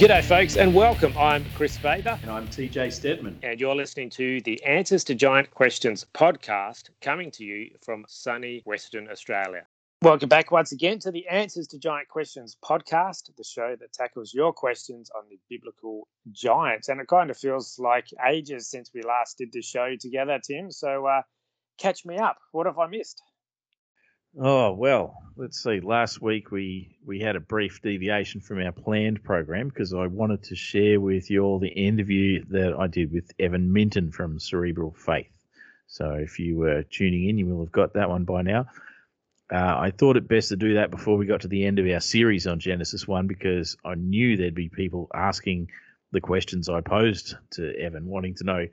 G'day, folks, and welcome. I'm Kris Faber. And I'm TJ Stedman. And you're listening to the Answers to Giant Questions podcast coming to you from sunny Western Australia. Welcome back once again to the Answers to Giant Questions podcast, the show that tackles your questions on the biblical giants. And it kind of feels like ages since we last did the show together, Tim. So uh, catch me up. What have I missed? Oh well, let's see. Last week we we had a brief deviation from our planned program because I wanted to share with you all the interview that I did with Evan Minton from Cerebral Faith. So if you were tuning in, you will have got that one by now. Uh, I thought it best to do that before we got to the end of our series on Genesis 1 because I knew there'd be people asking the questions I posed to Evan, wanting to know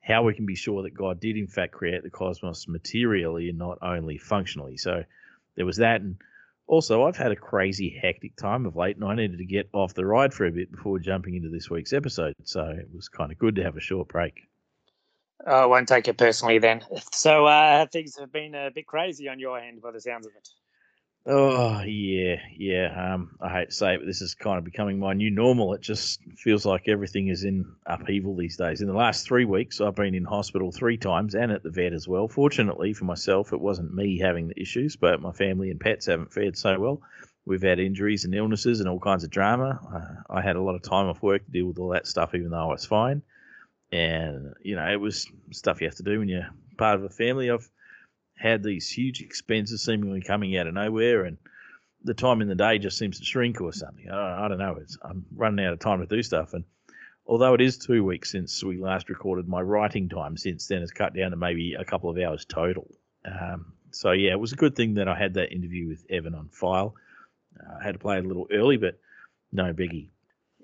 how we can be sure that God did in fact create the cosmos materially and not only functionally. So there was that, and also I've had a crazy hectic time of late, and I needed to get off the ride for a bit before jumping into this week's episode. So it was kind of good to have a short break. I won't take it personally then. So uh, things have been a bit crazy on your end by the sounds of it. Oh yeah, yeah. Um, I hate to say it, but this is kind of becoming my new normal. It just feels like everything is in upheaval these days. In the last three weeks, I've been in hospital three times and at the vet as well. Fortunately for myself, it wasn't me having the issues, but my family and pets haven't fared so well. We've had injuries and illnesses and all kinds of drama. Uh, I had a lot of time off work to deal with all that stuff, even though I was fine. And you know, it was stuff you have to do when you're part of a family. I've had these huge expenses seemingly coming out of nowhere, and the time in the day just seems to shrink or something. I, don't know. It's, I'm running out of time to do stuff, and although it is two weeks since we last recorded, my writing time since then has cut down to maybe a couple of hours total. Um, so yeah, it was a good thing that I had that interview with Evan on file. Uh, I had to play it a little early, but no biggie.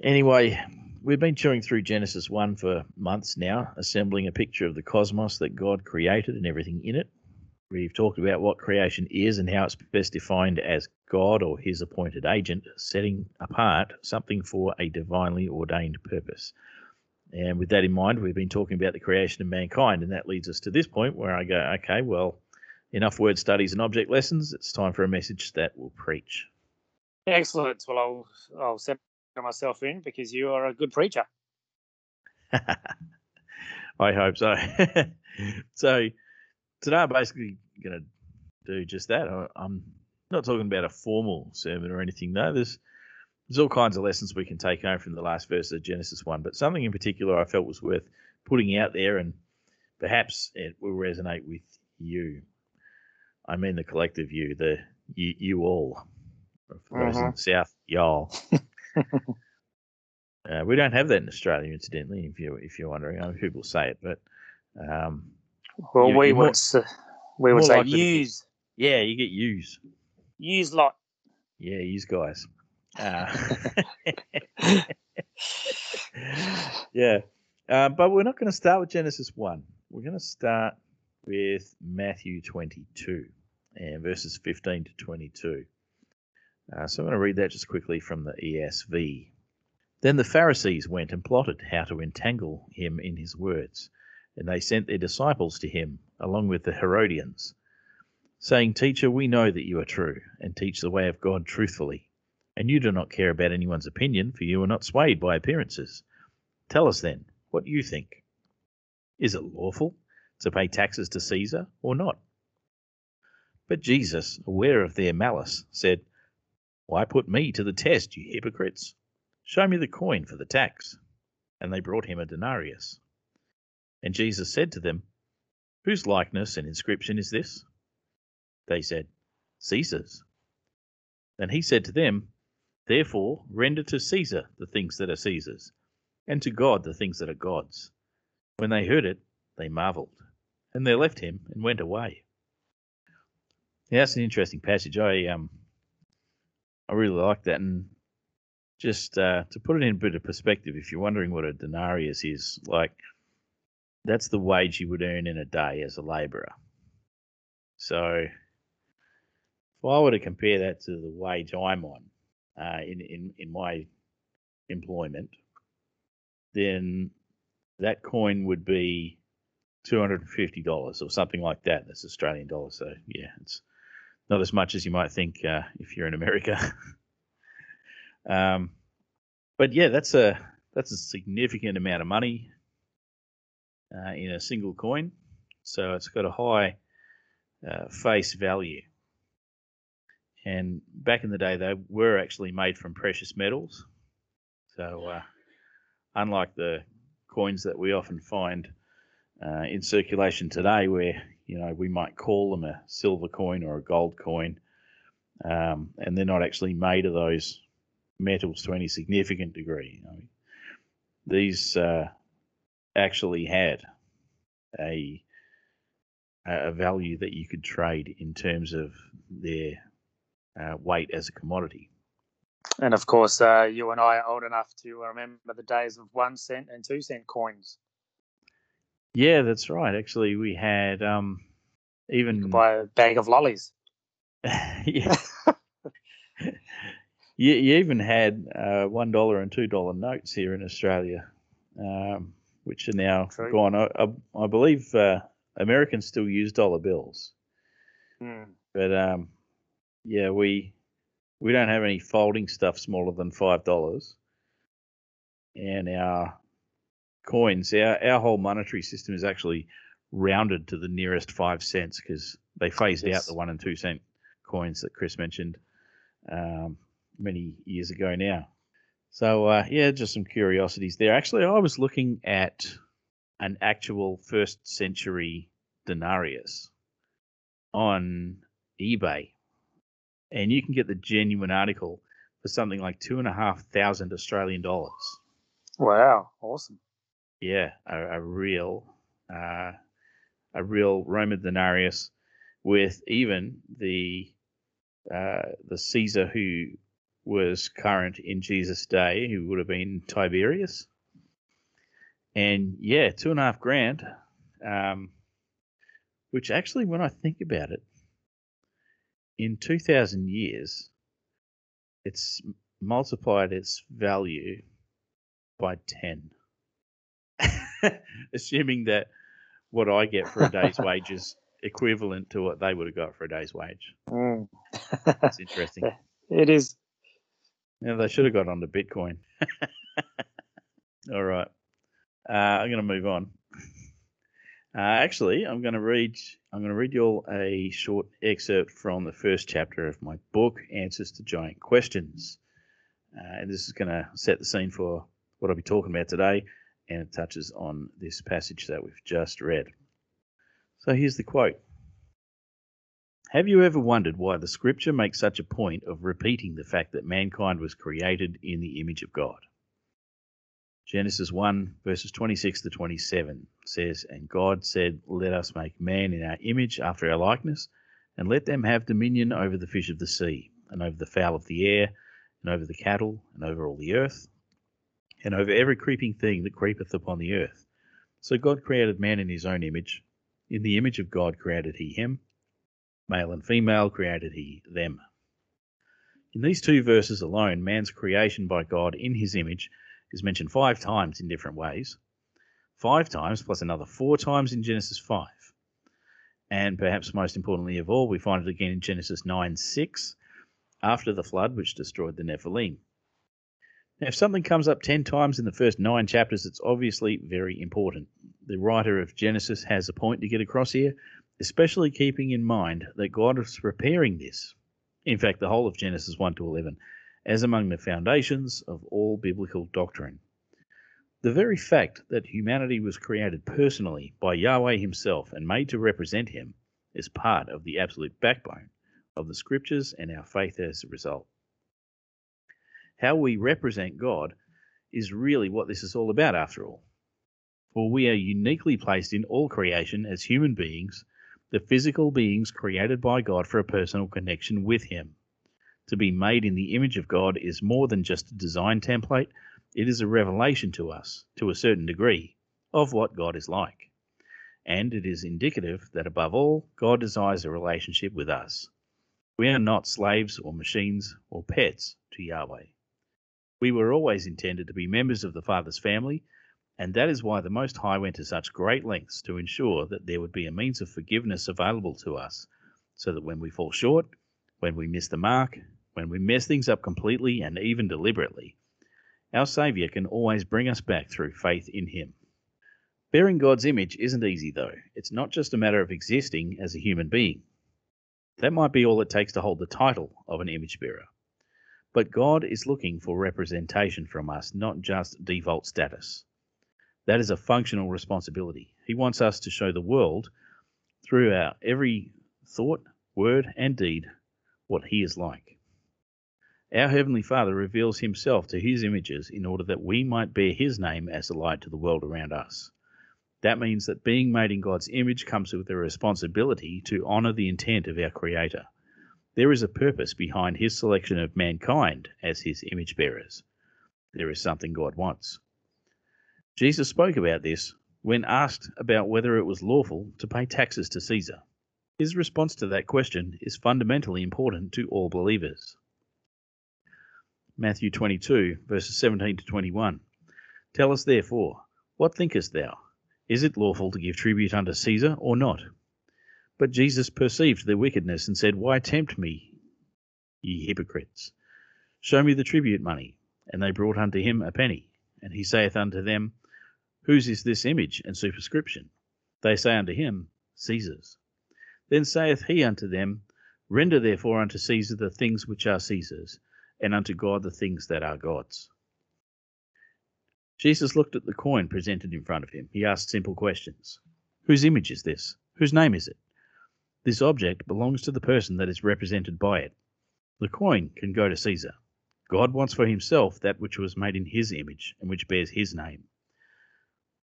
Anyway, we've been chewing through Genesis 1 for months now, assembling a picture of the cosmos that God created and everything in it. We've talked about what creation is and how it's best defined as God or his appointed agent setting apart something for a divinely ordained purpose. And with that in mind, we've been talking about the creation of mankind, and that leads us to this point where I go, okay, well, enough word studies and object lessons. It's time for a message that will preach. Excellent. Well, I'll I'll set myself in because you are a good preacher. I hope so. so today I'm basically going to do just that. I'm not talking about a formal sermon or anything. No, there's there's all kinds of lessons we can take home from the last verse of Genesis one, but something in particular I felt was worth putting out there, and perhaps it will resonate with you. I mean the collective you, the you, you all. For those uh-huh. in the south, y'all. uh, we don't have that in Australia, incidentally. If you if you're wondering, I mean, people say it, but um, well, you, we would more, we would say use. Yeah, you get use. Use lot. Yeah, use guys. Uh, yeah, uh, but we're not going to start with Genesis one. We're going to start with Matthew twenty-two and verses fifteen to twenty-two. Uh, so I'm going to read that just quickly from the ESV. Then the Pharisees went and plotted how to entangle him in his words. And they sent their disciples to him, along with the Herodians, saying, Teacher, we know that you are true, and teach the way of God truthfully. And you do not care about anyone's opinion, for you are not swayed by appearances. Tell us then, what you think. Is it lawful to pay taxes to Caesar or not? But Jesus, aware of their malice, said, Why put me to the test, you hypocrites? Show me the coin for the tax. And they brought him a denarius. And Jesus said to them, Whose likeness and inscription is this? They said, Caesar's. Then he said to them, Therefore render to Caesar the things that are Caesar's, and to God the things that are God's. When they heard it, they marveled, and they left him and went away. Yeah, that's an interesting passage. I um, I really like that, and just uh, to put it in a bit of perspective, if you're wondering what a denarius is, like that's the wage you would earn in a day as a labourer. So if I were to compare that to the wage I'm on uh, in, in, in my employment, then that coin would be $250 or something like that. That's Australian dollars. So, yeah, it's not as much as you might think uh, if you're in America. um, but yeah, that's a that's a significant amount of money uh, in a single coin. So it's got a high uh, face value. And back in the day, they were actually made from precious metals. So, uh, unlike the coins that we often find uh, in circulation today, where you know we might call them a silver coin or a gold coin, um, and they're not actually made of those metals to any significant degree. I mean, these uh, actually had a a value that you could trade in terms of their uh, weight as a commodity. And of course, uh, you and I are old enough to remember the days of one cent and two cent coins. Yeah, that's right. Actually, we had um, even buy a bag of lollies. yeah. you, you even had uh, one dollar and two dollar notes here in Australia, um, which are now True. gone. I, I, I believe uh, Americans still use dollar bills, hmm. but um, yeah, we we don't have any folding stuff smaller than five dollars, and our coins, our our whole monetary system is actually rounded to the nearest five cents because they phased yes. out the one and two cent coins that Kris mentioned um, many years ago now. So uh, yeah, just some curiosities there. Actually, I was looking at an actual first century denarius on eBay and you can get the genuine article for something like two and a half thousand Australian dollars. Wow, awesome! Yeah, a, a real, uh, a real Roman denarius with even the uh, the Caesar who was current in Jesus' day, who would have been Tiberius. And yeah, two and a half grand, um, which actually, when I think about it, in 2000 years, it's multiplied its value by 10. Assuming that what I get for a day's wage is equivalent to what they would have got for a day's wage. Mm. That's interesting. It is. Yeah, they should have got onto Bitcoin. All right. Uh, I'm going to move on. Uh, actually, I'm going to read. I'm going to read you all a short excerpt from the first chapter of my book, Answers to Giant Questions. Uh, and this is going to set the scene for what I'll be talking about today, and it touches on this passage that we've just read. So here's the quote Have you ever wondered why the scripture makes such a point of repeating the fact that mankind was created in the image of God? Genesis 1, verses 26 to 27 says, And God said, Let us make man in our image after our likeness, and let them have dominion over the fish of the sea, and over the fowl of the air, and over the cattle, and over all the earth, and over every creeping thing that creepeth upon the earth. So God created man in his own image. In the image of God created he him. Male and female created he them. In these two verses alone, man's creation by God in his image is mentioned five times in different ways. Five times plus another four times in Genesis 5. And perhaps most importantly of all, we find it again in Genesis 9 6, after the flood which destroyed the Nephilim. Now, if something comes up 10 times in the first nine chapters, it's obviously very important. The writer of Genesis has a point to get across here, especially keeping in mind that God is preparing this. In fact, the whole of Genesis 1 to 11 as among the foundations of all biblical doctrine. The very fact that humanity was created personally by Yahweh Himself and made to represent Him is part of the absolute backbone of the Scriptures and our faith as a result. How we represent God is really what this is all about, after all. For we are uniquely placed in all creation as human beings, the physical beings created by God for a personal connection with Him to be made in the image of God is more than just a design template, it is a revelation to us, to a certain degree, of what God is like. And it is indicative that above all, God desires a relationship with us. We are not slaves or machines or pets to Yahweh. We were always intended to be members of the Father's family, and that is why the Most High went to such great lengths to ensure that there would be a means of forgiveness available to us, so that when we fall short, when we miss the mark, when we mess things up completely and even deliberately, Our Saviour can always bring us back through faith in Him. Bearing God's image isn't easy, though. It's not just a matter of existing as a human being. That might be all it takes to hold the title of an image bearer. But God is looking for representation from us, not just default status. That is a functional responsibility. He wants us to show the world through our every thought, word, and deed what He is like. Our Heavenly Father reveals Himself to His images in order that we might bear His name as a light to the world around us. That means that being made in God's image comes with a responsibility to honor the intent of our Creator. There is a purpose behind His selection of mankind as His image bearers. There is something God wants. Jesus spoke about this when asked about whether it was lawful to pay taxes to Caesar. His response to that question is fundamentally important to all believers. Matthew 22, verses 17 to 21. Tell us therefore, what thinkest thou? Is it lawful to give tribute unto Caesar or not? But Jesus perceived their wickedness and said, Why tempt me, ye hypocrites? Show me the tribute money. And they brought unto him a penny. And he saith unto them, Whose is this image and superscription? They say unto him, Caesar's. Then saith he unto them, Render therefore unto Caesar the things which are Caesar's, and unto God the things that are God's. Jesus looked at the coin presented in front of him. He asked simple questions. Whose image is this? Whose name is it? This object belongs to the person that is represented by it. The coin can go to Caesar. God wants for himself that which was made in his image and which bears his name.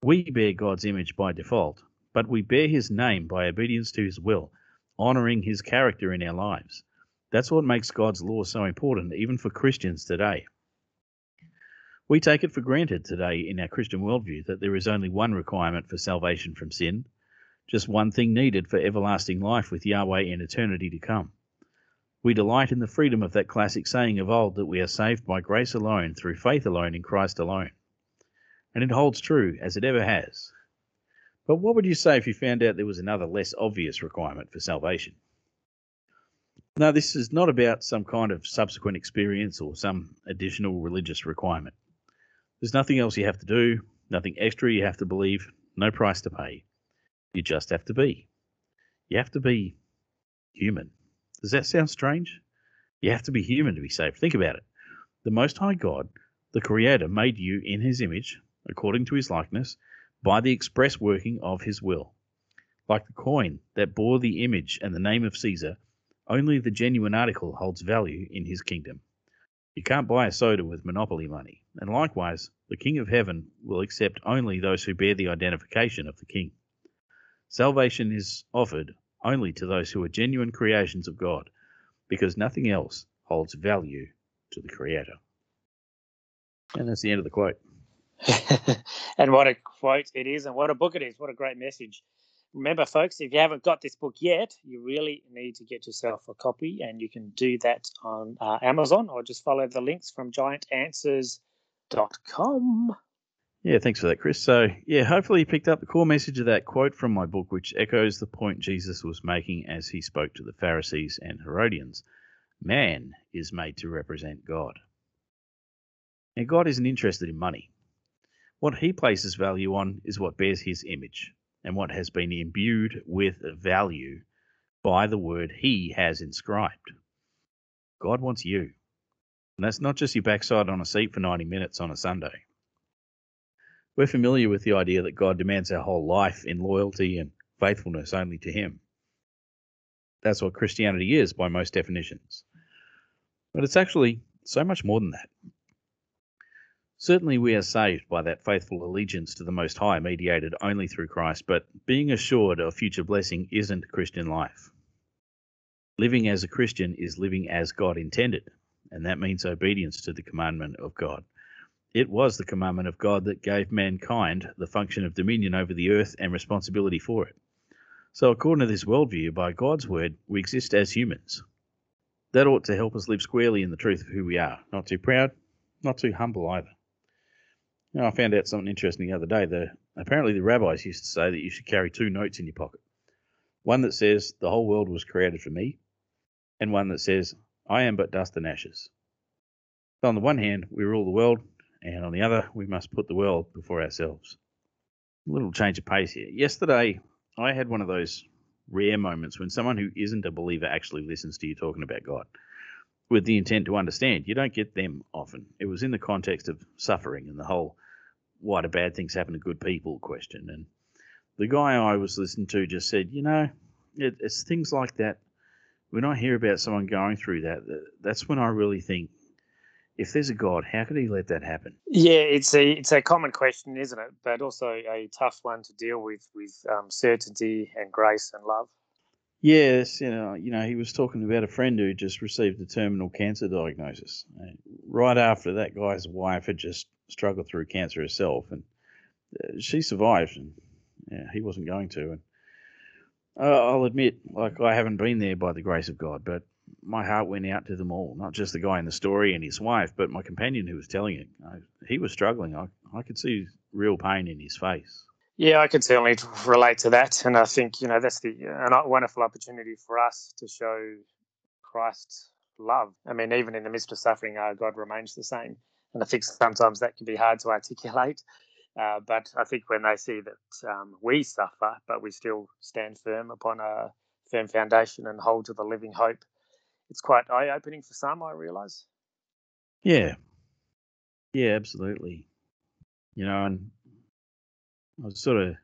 We bear God's image by default, but we bear his name by obedience to his will, honoring his character in our lives. That's what makes God's law so important, even for Christians today. We take it for granted today in our Christian worldview that there is only one requirement for salvation from sin, just one thing needed for everlasting life with Yahweh in eternity to come. We delight in the freedom of that classic saying of old that we are saved by grace alone, through faith alone, in Christ alone and it holds true as it ever has. But what would you say if you found out there was another less obvious requirement for salvation? Now, this is not about some kind of subsequent experience or some additional religious requirement. There's nothing else you have to do, nothing extra you have to believe, no price to pay. You just have to be. You have to be human. Does that sound strange? You have to be human to be saved. Think about it. The Most High God, the Creator, made you in His image, according to his likeness, by the express working of his will. Like the coin that bore the image and the name of Caesar, only the genuine article holds value in his kingdom. You can't buy a soda with monopoly money, and likewise, the King of Heaven will accept only those who bear the identification of the King. Salvation is offered only to those who are genuine creations of God, because nothing else holds value to the Creator. And that's the end of the quote. and what a quote it is, and what a book it is. What a great message. Remember, folks, if you haven't got this book yet, you really need to get yourself a copy, and you can do that on uh, Amazon or just follow the links from giantanswers.com. Yeah, thanks for that, Kris. So, yeah, hopefully you picked up the core message of that quote from my book, which echoes the point Jesus was making as he spoke to the Pharisees and Herodians. Man is made to represent God. Now, God isn't interested in money. What he places value on is what bears his image and what has been imbued with value by the word he has inscribed. God wants you. And that's not just your backside on a seat for 90 minutes on a Sunday. We're familiar with the idea that God demands our whole life in loyalty and faithfulness only to Him. That's what Christianity is by most definitions. But it's actually so much more than that. Certainly, we are saved by that faithful allegiance to the Most High, mediated only through Christ, but being assured of future blessing isn't Christian life. Living as a Christian is living as God intended, and that means obedience to the commandment of God. It was the commandment of God that gave mankind the function of dominion over the earth and responsibility for it. So, according to this worldview, by God's word, we exist as humans. That ought to help us live squarely in the truth of who we are, not too proud, not too humble either. You know, I found out something interesting the other day. The, apparently, the rabbis used to say that you should carry two notes in your pocket one that says, The whole world was created for me, and one that says, I am but dust and ashes. So, on the one hand, we rule the world, and on the other, we must put the world before ourselves. A little change of pace here. Yesterday, I had one of those rare moments when someone who isn't a believer actually listens to you talking about God with the intent to understand. You don't get them often. It was in the context of suffering and the whole why do bad things happen to good people question. And the guy I was listening to just said, you know, it, it's things like that. When I hear about someone going through that, that's when I really think, if there's a God, how could He let that happen? Yeah, it's a it's a common question, isn't it? But also a tough one to deal with with um, certainty and grace and love. Yes, you know, you know, he was talking about a friend who just received a terminal cancer diagnosis. Right after that guy's wife had just struggled through cancer herself, and uh, she survived, and yeah, he wasn't going to. And uh, I'll admit, like I haven't been there by the grace of God, but my heart went out to them all, not just the guy in the story and his wife, but my companion who was telling it. I, he was struggling. I, I could see real pain in his face. Yeah, I can certainly relate to that, and I think you know that's the a wonderful opportunity for us to show Christ's love. I mean, even in the midst of suffering, our God remains the same, and I think sometimes that can be hard to articulate. Uh, but I think when they see that um, we suffer, but we still stand firm upon a firm foundation and hold to the living hope, it's quite eye-opening for some. I realise. Yeah, yeah, absolutely. You know, and I was sort of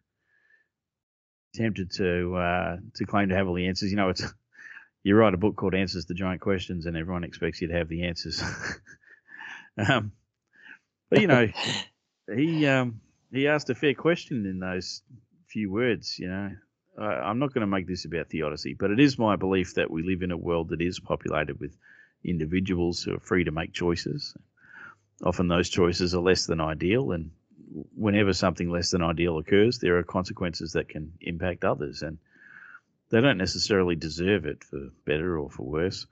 tempted to uh, to claim to have all the answers. You know, it's you write a book called Answers to Giant Questions, and everyone expects you to have the answers. um, but you know, he um, he asked a fair question in those few words. You know, I'm not going to make this about theodicy, but it is my belief that we live in a world that is populated with individuals who are free to make choices. Often those choices are less than ideal, and whenever something less than ideal occurs, there are consequences that can impact others, and they don't necessarily deserve it for better or for worse.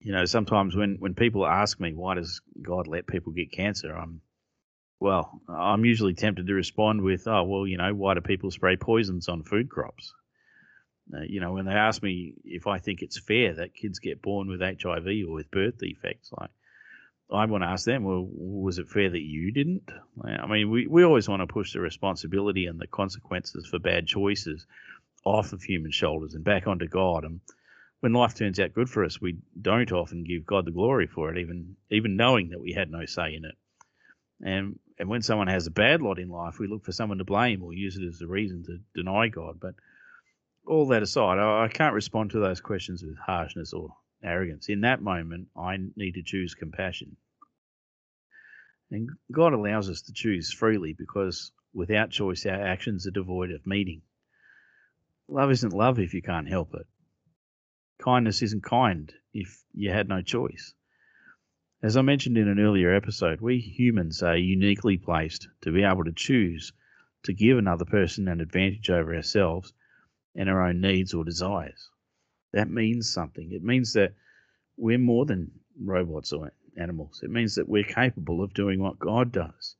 You know, sometimes when, when people ask me why does God let people get cancer, I'm well, I'm usually tempted to respond with, "Oh, well, you know, why do people spray poisons on food crops?" Uh, you know, when they ask me if I think it's fair that kids get born with HIV or with birth defects, like I want to ask them, well, was it fair that you didn't? I mean, we, we always want to push the responsibility and the consequences for bad choices off of human shoulders and back onto God. And when life turns out good for us, we don't often give God the glory for it, even even knowing that we had no say in it. And and when someone has a bad lot in life, we look for someone to blame or use it as a reason to deny God. But all that aside, I, I can't respond to those questions with harshness or arrogance. In that moment, I need to choose compassion. And God allows us to choose freely because without choice, our actions are devoid of meaning. Love isn't love if you can't help it. Kindness isn't kind if you had no choice. As I mentioned in an earlier episode, we humans are uniquely placed to be able to choose to give another person an advantage over ourselves and our own needs or desires that means something. It means that we're more than robots or animals. It means that we're capable of doing what God does,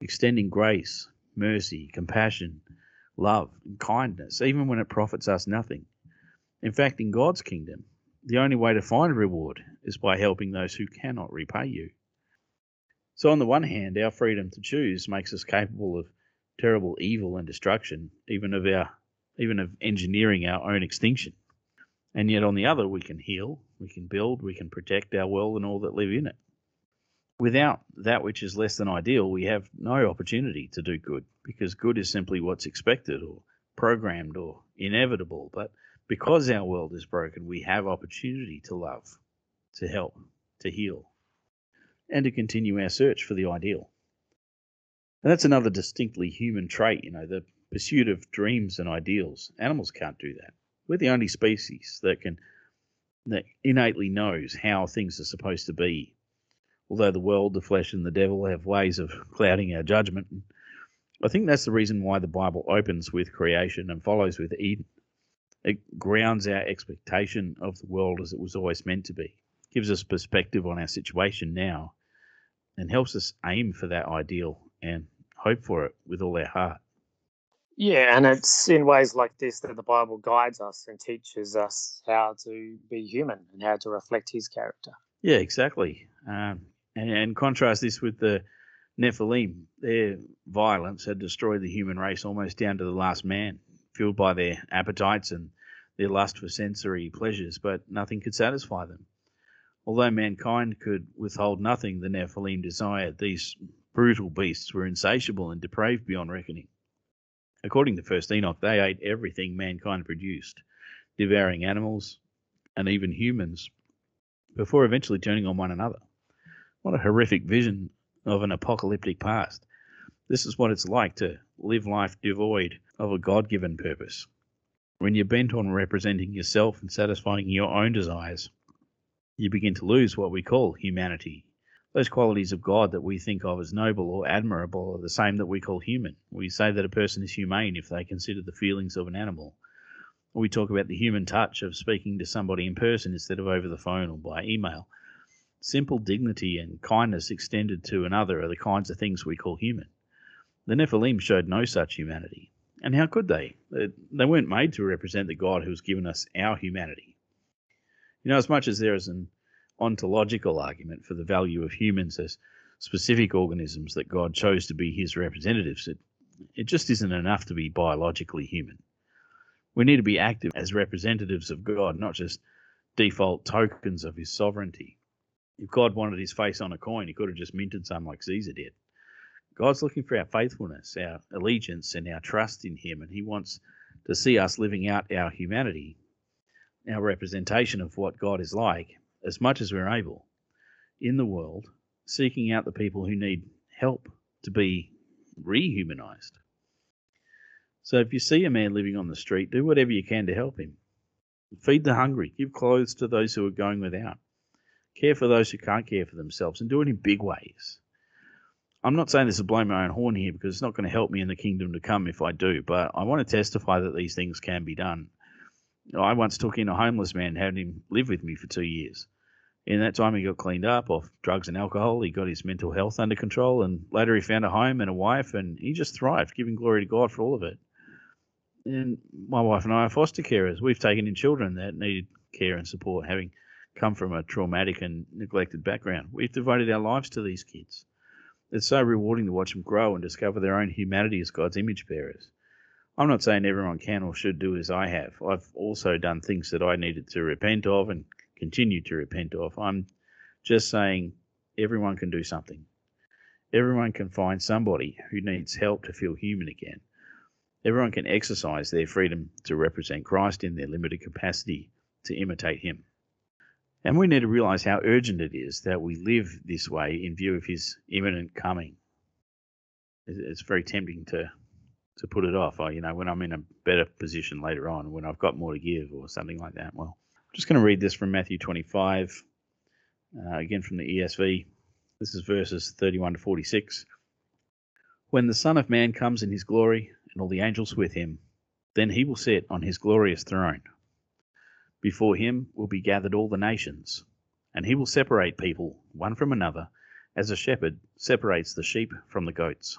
extending grace, mercy, compassion, love, and kindness, even when it profits us nothing. In fact, in God's kingdom, the only way to find reward is by helping those who cannot repay you. So, on the one hand, our freedom to choose makes us capable of terrible evil and destruction, even of our even of engineering our own extinction. And yet, on the other, we can heal, we can build, we can protect our world and all that live in it. Without that which is less than ideal, we have no opportunity to do good because good is simply what's expected or programmed or inevitable. But because our world is broken, we have opportunity to love, to help, to heal, and to continue our search for the ideal. And that's another distinctly human trait, you know, the pursuit of dreams and ideals. Animals can't do that. We're the only species that can that innately knows how things are supposed to be. Although the world, the flesh, and the devil have ways of clouding our judgment. I think that's the reason why the Bible opens with creation and follows with Eden. It grounds our expectation of the world as it was always meant to be, gives us perspective on our situation now, and helps us aim for that ideal and hope for it with all our heart. Yeah, and it's in ways like this that the Bible guides us and teaches us how to be human and how to reflect His character. Yeah, exactly. Um, And, and contrast this with the Nephilim. Their violence had destroyed the human race almost down to the last man, fueled by their appetites and their lust for sensory pleasures, but nothing could satisfy them. Although mankind could withhold nothing the Nephilim desired, these brutal beasts were insatiable and depraved beyond reckoning. According to First Enoch, they ate everything mankind produced, devouring animals and even humans, before eventually turning on one another. What a horrific vision of an apocalyptic past. This is what it's like to live life devoid of a God given purpose. When you're bent on representing yourself and satisfying your own desires, you begin to lose what we call humanity. Those qualities of God that we think of as noble or admirable are the same that we call human. We say that a person is humane if they consider the feelings of an animal. We talk about the human touch of speaking to somebody in person instead of over the phone or by email. Simple dignity and kindness extended to another are the kinds of things we call human. The Nephilim showed no such humanity. And how could they? They weren't made to represent the God who has given us our humanity. You know, as much as there is an ontological argument for the value of humans as specific organisms that God chose to be his representatives, it, it just isn't enough to be biologically human. We need to be active as representatives of God, not just default tokens of his sovereignty. If God wanted his face on a coin, he could have just minted some like Caesar did. God's looking for our faithfulness, our allegiance, and our trust in Him, and He wants to see us living out our humanity, our representation of what God is like, as much as we're able in the world, seeking out the people who need help to be rehumanized. So if you see a man living on the street, do whatever you can to help him. Feed the hungry, give clothes to those who are going without, care for those who can't care for themselves, and do it in big ways. I'm not saying this to blow my own horn here because it's not going to help me in the kingdom to come if I do, but I want to testify that these things can be done. I once took in a homeless man, had him live with me for two years. In that time, he got cleaned up off drugs and alcohol. He got his mental health under control, and later he found a home and a wife, and he just thrived, giving glory to God for all of it. And my wife and I are foster carers. We've taken in children that needed care and support, having come from a traumatic and neglected background. We've devoted our lives to these kids. It's so rewarding to watch them grow and discover their own humanity as God's image bearers. I'm not saying everyone can or should do as I have. I've also done things that I needed to repent of and continue to repent of. I'm just saying everyone can do something. Everyone can find somebody who needs help to feel human again. Everyone can exercise their freedom to represent Christ in their limited capacity to imitate Him. And we need to realize how urgent it is that we live this way in view of his imminent coming. It's very tempting to to put it off. you know, when I'm in a better position later on, when I've got more to give or something like that. Well, I'm just going to read this from Matthew 25, uh, again from the ESV. This is verses 31 to 46. When the Son of Man comes in his glory and all the angels with him, then he will sit on his glorious throne. Before him will be gathered all the nations, and he will separate people one from another, as a shepherd separates the sheep from the goats.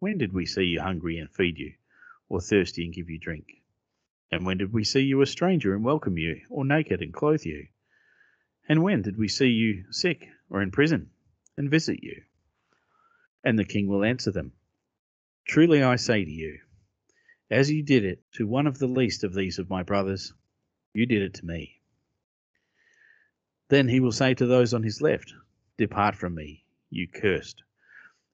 when did we see you hungry and feed you, or thirsty and give you drink? And when did we see you a stranger and welcome you, or naked and clothe you? And when did we see you sick or in prison and visit you? And the king will answer them, Truly I say to you, as you did it to one of the least of these of my brothers, you did it to me. Then he will say to those on his left, Depart from me, you cursed,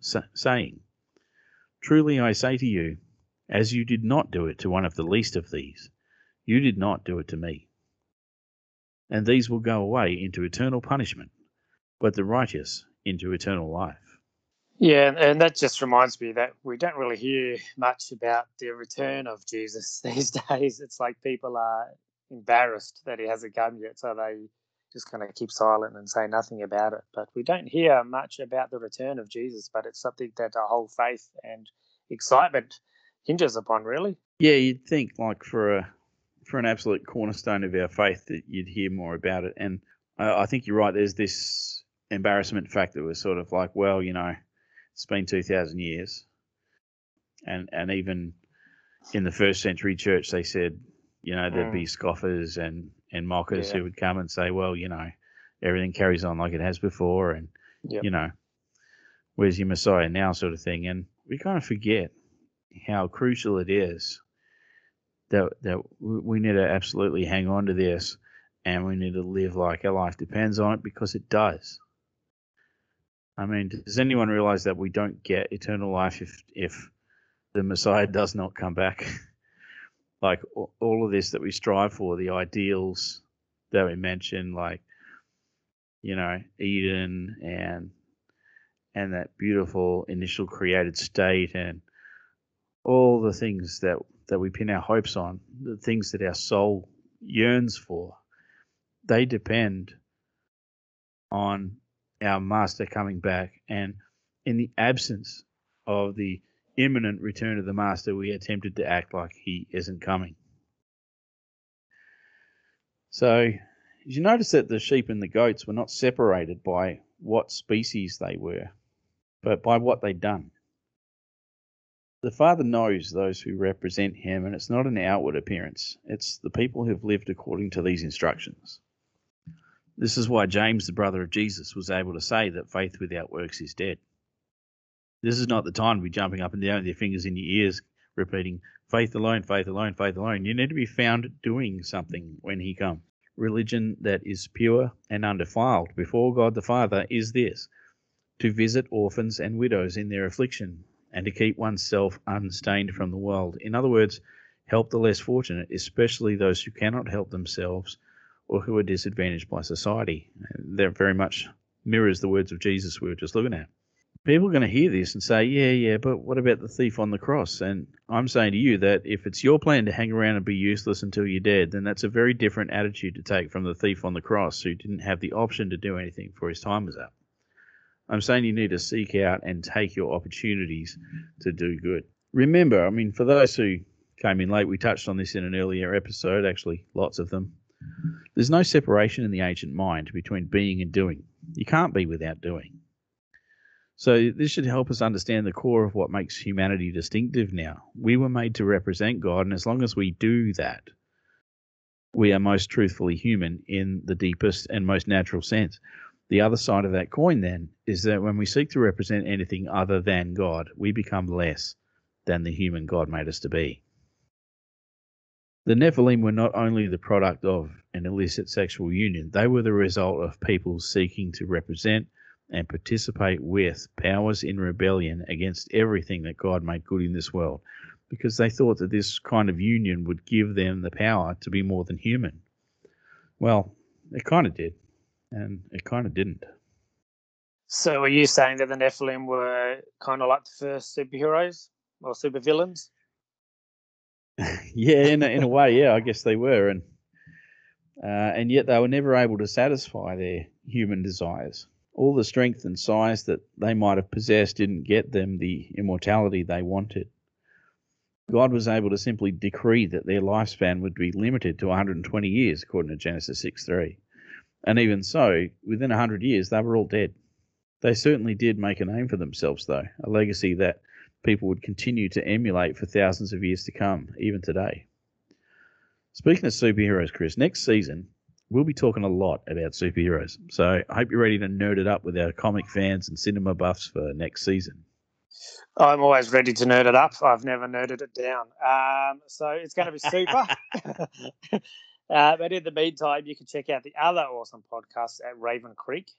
saying, Truly I say to you, as you did not do it to one of the least of these, you did not do it to me. And these will go away into eternal punishment, but the righteous into eternal life. Yeah, and that just reminds me that we don't really hear much about the return of Jesus these days. It's like people are embarrassed that he hasn't come yet, so they just kind of keep silent and say nothing about it. But we don't hear much about the return of Jesus, but it's something that our whole faith and excitement hinges upon, really. Yeah, you'd think like for a for an absolute cornerstone of our faith that you'd hear more about it. And I, I think you're right. There's this embarrassment factor. Was sort of like, well, you know, it's been two thousand years, and and even in the first century church, they said, you know, there'd mm. be scoffers and and mockers yeah. who would come and say, well, you know, everything carries on like it has before, and yep. you know, where's your Messiah now, sort of thing. And we kind of forget how crucial it is that that we need to absolutely hang on to this, and we need to live like our life depends on it because it does. I mean, does anyone realize that we don't get eternal life if if the Messiah does not come back? like all of this that we strive for, the ideals that we mentioned, like you know Eden and and that beautiful initial created state and all the things that that we pin our hopes on, the things that our soul yearns for, they depend on our master coming back. And in the absence of the imminent return of the master, we attempted to act like he isn't coming. So, you notice that the sheep and the goats were not separated by what species they were, but by what they'd done. The Father knows those who represent Him, and it's not an outward appearance, it's the people who've lived according to these instructions. This is why James, the brother of Jesus, was able to say that faith without works is dead. This is not the time to be jumping up and down with your fingers in your ears, repeating, faith alone, faith alone, faith alone. You need to be found doing something when He comes. Religion that is pure and undefiled before God the Father is this to visit orphans and widows in their affliction, and to keep oneself unstained from the world. In other words, help the less fortunate, especially those who cannot help themselves or who are disadvantaged by society. That very much mirrors the words of Jesus we were just looking at people are going to hear this and say, yeah, yeah, but what about the thief on the cross? And I'm saying to you that if it's your plan to hang around and be useless until you're dead, then that's a very different attitude to take from the thief on the cross who didn't have the option to do anything for his time was up. I'm saying you need to seek out and take your opportunities to do good. Remember, I mean, for those who came in late, we touched on this in an earlier episode, actually, lots of them. There's no separation in the ancient mind between being and doing. You can't be without doing. So this should help us understand the core of what makes humanity distinctive now. We were made to represent God, and as long as we do that, we are most truthfully human in the deepest and most natural sense. The other side of that coin, then, is that when we seek to represent anything other than God, we become less than the human God made us to be. The Nephilim were not only the product of an illicit sexual union, they were the result of people seeking to represent and participate with powers in rebellion against everything that God made good in this world because they thought that this kind of union would give them the power to be more than human. Well, it kind of did, and it kind of didn't. So, are you saying that the Nephilim were kind of like the first superheroes or supervillains? yeah, in a, in a way, yeah, I guess they were, and uh, and yet they were never able to satisfy their human desires all the strength and size that they might have possessed didn't get them the immortality they wanted. God was able to simply decree that their lifespan would be limited to 120 years, according to Genesis 6 3. And even so, within 100 years, they were all dead. They certainly did make a name for themselves, though, a legacy that people would continue to emulate for thousands of years to come, even today. Speaking of superheroes, Kris, next season we'll be talking a lot about superheroes. So I hope you're ready to nerd it up with our comic fans and cinema buffs for next season. I'm always ready to nerd it up. I've never nerded it down. Um, so it's going to be super. uh, but in the meantime, you can check out the other awesome podcasts at Raven Creek.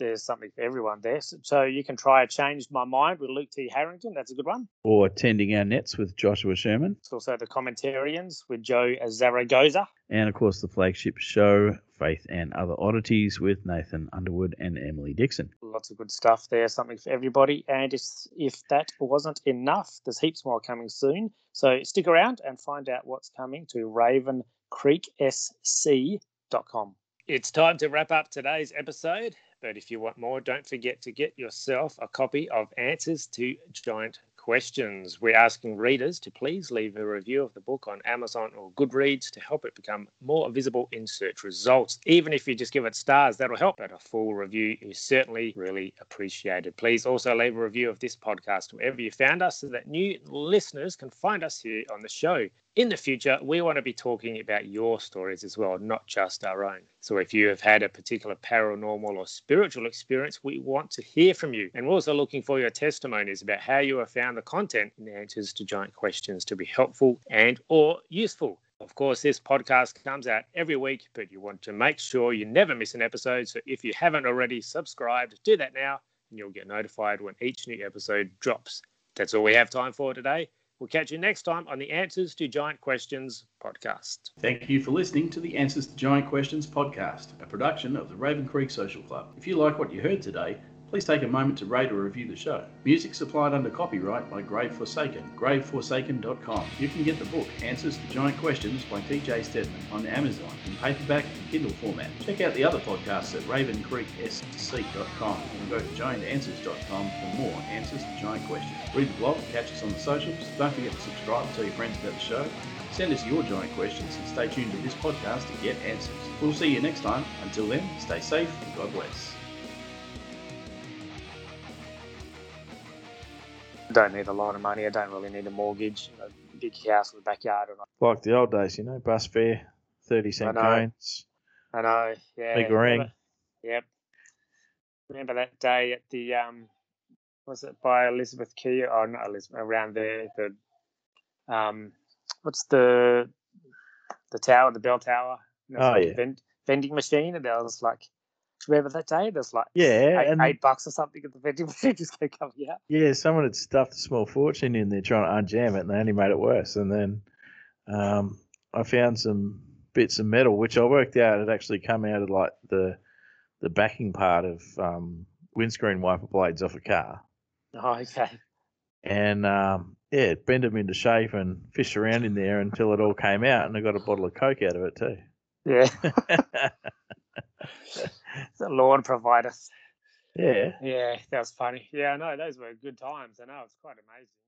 There's something for everyone there. So, so you can try Changed My Mind with Luke T. Harrington. That's a good one. Or Tending Our Nets with Joshua Sherman. It's also the Commentarians with Joe Zaragoza. And of course, the flagship show, Faith and Other Oddities with Nathan Underwood and Emily Dixon. Lots of good stuff there, something for everybody. And if, if that wasn't enough, there's heaps more coming soon. So stick around and find out what's coming to ravencreeksc.com. It's time to wrap up today's episode. But if you want more, don't forget to get yourself a copy of Answers to Giant Questions. We're asking readers to please leave a review of the book on Amazon or Goodreads to help it become more visible in search results. Even if you just give it stars, that'll help. But a full review is certainly really appreciated. Please also leave a review of this podcast wherever you found us so that new listeners can find us here on the show in the future, we want to be talking about your stories as well, not just our own. So if you have had a particular paranormal or spiritual experience, we want to hear from you. And we're also looking for your testimonies about how you have found the content and answers to giant questions to be helpful and or useful. Of course, this podcast comes out every week, but you want to make sure you never miss an episode. So if you haven't already subscribed, do that now and you'll get notified when each new episode drops. That's all we have time for today. We'll catch you next time on the Answers to Giant Questions podcast. Thank you for listening to the Answers to Giant Questions podcast, a production of the Raven Creek Social Club. If you like what you heard today, please take a moment to rate or review the show. Music supplied under copyright by Grave Forsaken, graveforsaken.com. You can get the book Answers to Giant Questions by TJ Stedman on Amazon in paperback and Kindle format. Check out the other podcasts at ravencreeksc.com and go to giantanswers.com for more answers to giant questions. Read the blog, catch us on the socials. Don't forget to subscribe and tell your friends about the show. Send us your giant questions and stay tuned to this podcast to get answers. We'll see you next time. Until then, stay safe and God bless. Don't need a lot of money. I don't really need a mortgage, a big house with a backyard. Or not. Like the old days, you know, bus fare, 30 cent I know. coins, I know. Yeah. big ring. Yep. Remember that day at the um, was it by Elizabeth Quay or not Elizabeth around there the um, what's the the tower, the bell tower? And there was Oh, like yeah. vend, vending machine, and there was like. Remember that day? There's like Yeah, eight, and eight bucks or something at the vending machine just kept coming out. yeah, someone had stuffed a small fortune in there trying to unjam it, and they only made it worse. And then um, I found some bits of metal, which I worked out had actually come out of like the the backing part of um, windscreen wiper blades off a car. Oh, okay. and um, yeah, bent them into shape and fished around in there until it all came out, and I got a bottle of coke out of it too. Yeah. the Lord provide us. yeah, Yeah, that was funny. Yeah, I know. Those were good times. I know. It's quite amazing.